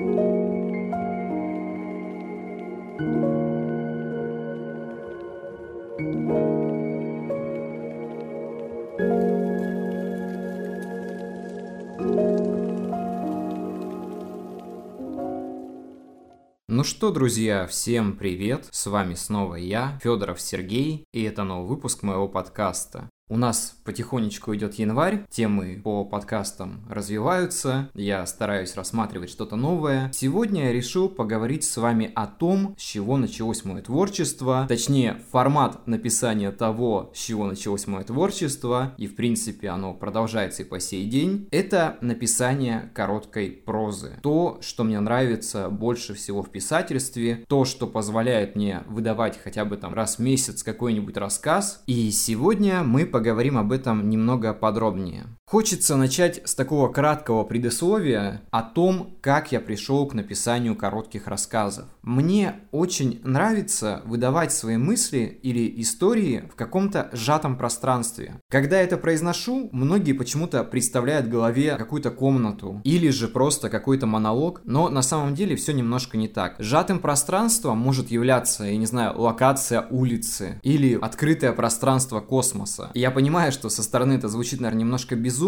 Ну что, друзья, всем привет! С вами снова я, Федоров Сергей, и это новый выпуск моего подкаста. У нас потихонечку идет январь, темы по подкастам развиваются, я стараюсь рассматривать что-то новое. Сегодня я решил поговорить с вами о том, с чего началось мое творчество, точнее формат написания того, с чего началось мое творчество, и в принципе оно продолжается и по сей день, это написание короткой прозы. То, что мне нравится больше всего в писательстве, то, что позволяет мне выдавать хотя бы там раз в месяц какой-нибудь рассказ. И сегодня мы поговорим поговорим об этом немного подробнее. Хочется начать с такого краткого предисловия о том, как я пришел к написанию коротких рассказов. Мне очень нравится выдавать свои мысли или истории в каком-то сжатом пространстве. Когда это произношу, многие почему-то представляют в голове какую-то комнату или же просто какой-то монолог, но на самом деле все немножко не так. Сжатым пространством может являться, я не знаю, локация улицы или открытое пространство космоса. Я понимаю, что со стороны это звучит, наверное, немножко безумно,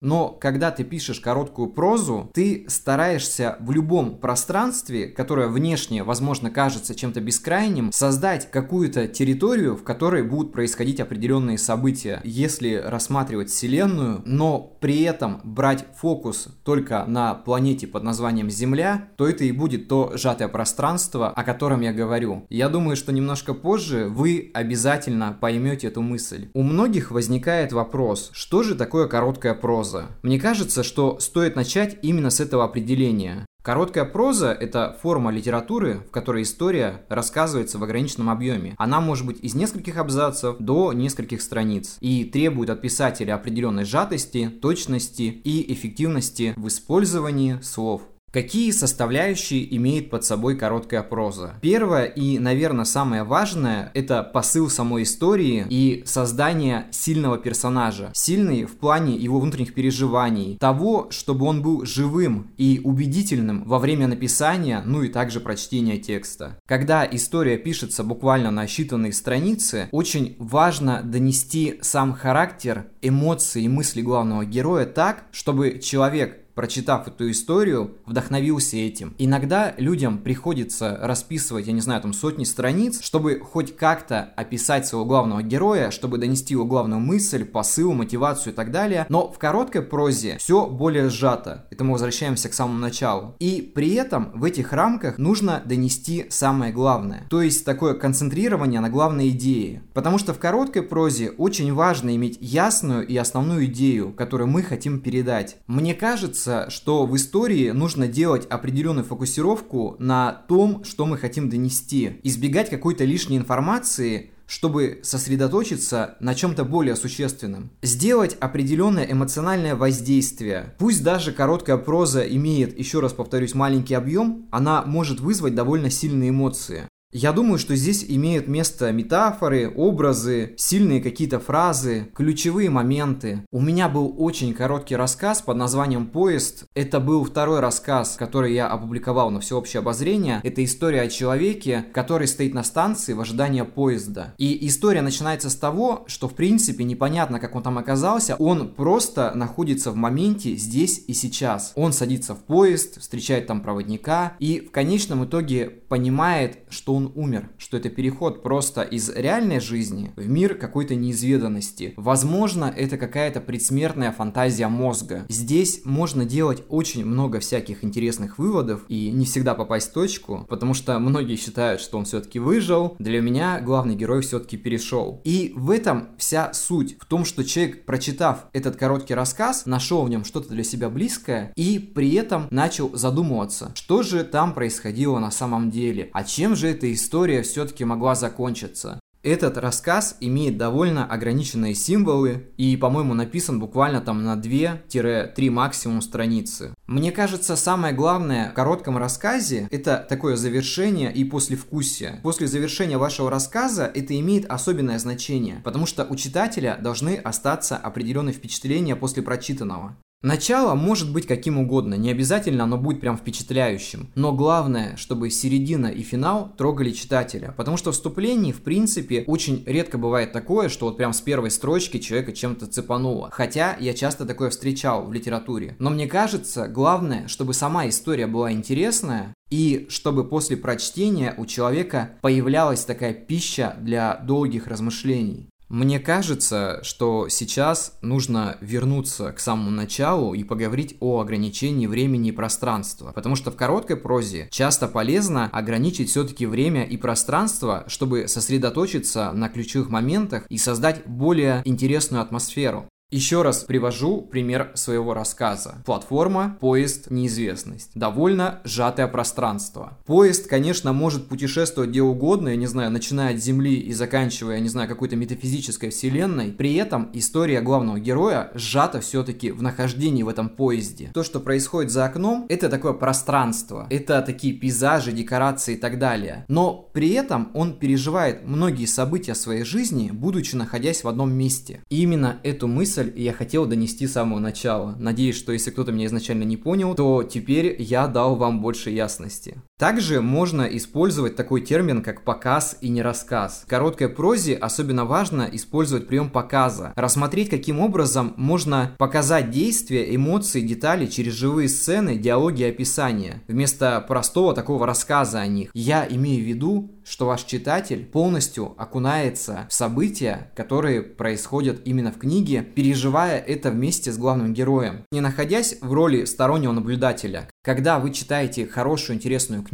но когда ты пишешь короткую прозу, ты стараешься в любом пространстве, которое внешне, возможно, кажется чем-то бескрайним, создать какую-то территорию, в которой будут происходить определенные события. Если рассматривать Вселенную, но при этом брать фокус только на планете под названием Земля, то это и будет то сжатое пространство, о котором я говорю. Я думаю, что немножко позже вы обязательно поймете эту мысль. У многих возникает вопрос, что же такое короткая проза? Мне кажется, что стоит начать именно с этого определения. Короткая проза – это форма литературы, в которой история рассказывается в ограниченном объеме. Она может быть из нескольких абзацев до нескольких страниц и требует от писателя определенной сжатости, точности и эффективности в использовании слов. Какие составляющие имеет под собой короткая проза? Первое и, наверное, самое важное – это посыл самой истории и создание сильного персонажа. Сильный в плане его внутренних переживаний, того, чтобы он был живым и убедительным во время написания, ну и также прочтения текста. Когда история пишется буквально на считанные страницы, очень важно донести сам характер, эмоции и мысли главного героя так, чтобы человек прочитав эту историю, вдохновился этим. Иногда людям приходится расписывать, я не знаю, там сотни страниц, чтобы хоть как-то описать своего главного героя, чтобы донести его главную мысль, посыл, мотивацию и так далее. Но в короткой прозе все более сжато. Это мы возвращаемся к самому началу. И при этом в этих рамках нужно донести самое главное. То есть такое концентрирование на главной идее. Потому что в короткой прозе очень важно иметь ясную и основную идею, которую мы хотим передать. Мне кажется, кажется, что в истории нужно делать определенную фокусировку на том, что мы хотим донести. Избегать какой-то лишней информации, чтобы сосредоточиться на чем-то более существенном. Сделать определенное эмоциональное воздействие. Пусть даже короткая проза имеет, еще раз повторюсь, маленький объем, она может вызвать довольно сильные эмоции. Я думаю, что здесь имеют место метафоры, образы, сильные какие-то фразы, ключевые моменты. У меня был очень короткий рассказ под названием «Поезд». Это был второй рассказ, который я опубликовал на всеобщее обозрение. Это история о человеке, который стоит на станции в ожидании поезда. И история начинается с того, что в принципе непонятно, как он там оказался. Он просто находится в моменте здесь и сейчас. Он садится в поезд, встречает там проводника и в конечном итоге понимает, что он умер, что это переход просто из реальной жизни в мир какой-то неизведанности. Возможно, это какая-то предсмертная фантазия мозга. Здесь можно делать очень много всяких интересных выводов и не всегда попасть в точку, потому что многие считают, что он все-таки выжил. Для меня главный герой все-таки перешел. И в этом вся суть. В том, что человек, прочитав этот короткий рассказ, нашел в нем что-то для себя близкое и при этом начал задумываться, что же там происходило на самом деле, а чем же это история все-таки могла закончиться. Этот рассказ имеет довольно ограниченные символы и, по-моему, написан буквально там на 2-3 максимум страницы. Мне кажется, самое главное в коротком рассказе – это такое завершение и послевкусие. После завершения вашего рассказа это имеет особенное значение, потому что у читателя должны остаться определенные впечатления после прочитанного. Начало может быть каким угодно, не обязательно оно будет прям впечатляющим. Но главное, чтобы середина и финал трогали читателя. Потому что вступление, в принципе, очень редко бывает такое, что вот прям с первой строчки человека чем-то цепануло. Хотя я часто такое встречал в литературе. Но мне кажется, главное, чтобы сама история была интересная, и чтобы после прочтения у человека появлялась такая пища для долгих размышлений. Мне кажется, что сейчас нужно вернуться к самому началу и поговорить о ограничении времени и пространства, потому что в короткой прозе часто полезно ограничить все-таки время и пространство, чтобы сосредоточиться на ключевых моментах и создать более интересную атмосферу. Еще раз привожу пример своего рассказа. Платформа, поезд, неизвестность. Довольно сжатое пространство. Поезд, конечно, может путешествовать где угодно, я не знаю, начиная от Земли и заканчивая, я не знаю, какой-то метафизической вселенной. При этом история главного героя сжата все-таки в нахождении в этом поезде. То, что происходит за окном, это такое пространство. Это такие пейзажи, декорации и так далее. Но при этом он переживает многие события своей жизни, будучи находясь в одном месте. И именно эту мысль мысль, я хотел донести с самого начала. Надеюсь, что если кто-то меня изначально не понял, то теперь я дал вам больше ясности. Также можно использовать такой термин, как показ и не рассказ. В короткой прозе особенно важно использовать прием показа. Рассмотреть, каким образом можно показать действия, эмоции, детали через живые сцены, диалоги и описания, вместо простого такого рассказа о них. Я имею в виду что ваш читатель полностью окунается в события, которые происходят именно в книге, переживая это вместе с главным героем, не находясь в роли стороннего наблюдателя. Когда вы читаете хорошую интересную книгу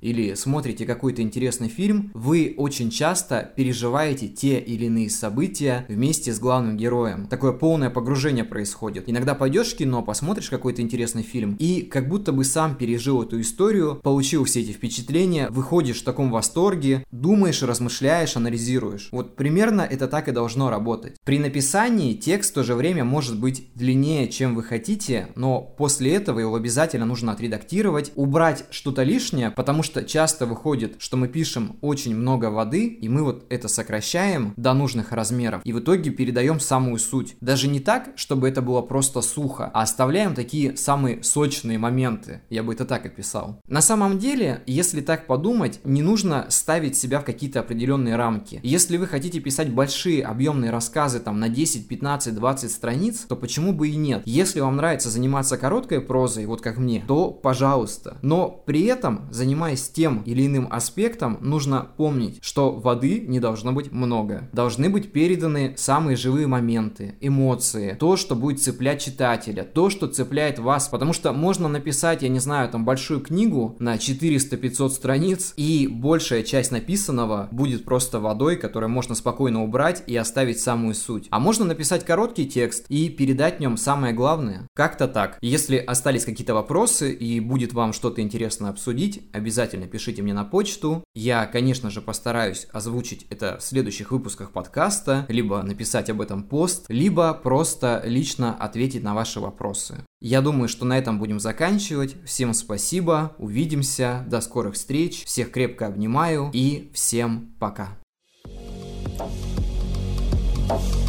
или смотрите какой-то интересный фильм, вы очень часто переживаете те или иные события вместе с главным героем. Такое полное погружение происходит. Иногда пойдешь в кино, посмотришь какой-то интересный фильм и как будто бы сам пережил эту историю, получил все эти впечатления, выходишь в таком восторге, думаешь, размышляешь, анализируешь. Вот примерно это так и должно работать. При написании текст в то же время может быть длиннее, чем вы хотите, но после этого его обязательно нужно отредактировать, убрать что-то лишнее, потому что часто выходит, что мы пишем очень много воды, и мы вот это сокращаем до нужных размеров, и в итоге передаем самую суть. Даже не так, чтобы это было просто сухо, а оставляем такие самые сочные моменты, я бы это так описал. На самом деле, если так подумать, не нужно ставить себя в какие-то определенные рамки. Если вы хотите писать большие объемные рассказы там на 10, 15, 20 страниц, то почему бы и нет? Если вам нравится заниматься короткой прозой, вот как мне, то пожалуйста. Но при этом, занимаясь тем или иным аспектом, нужно помнить, что воды не должно быть много. Должны быть переданы самые живые моменты, эмоции, то, что будет цеплять читателя, то, что цепляет вас. Потому что можно написать, я не знаю, там большую книгу на 400-500 страниц, и большая часть написанного будет просто водой, которую можно спокойно убрать и оставить самую суть. А можно написать короткий текст и передать в нем самое главное. Как-то так. Если остались какие-то вопросы, и будет вам что-то интересно обсудить, обязательно пишите мне на почту. Я, конечно же, постараюсь озвучить это в следующих выпусках подкаста, либо написать об этом пост, либо просто лично ответить на ваши вопросы. Я думаю, что на этом будем заканчивать. Всем спасибо, увидимся, до скорых встреч, всех крепко обнимаю и всем пока. thank you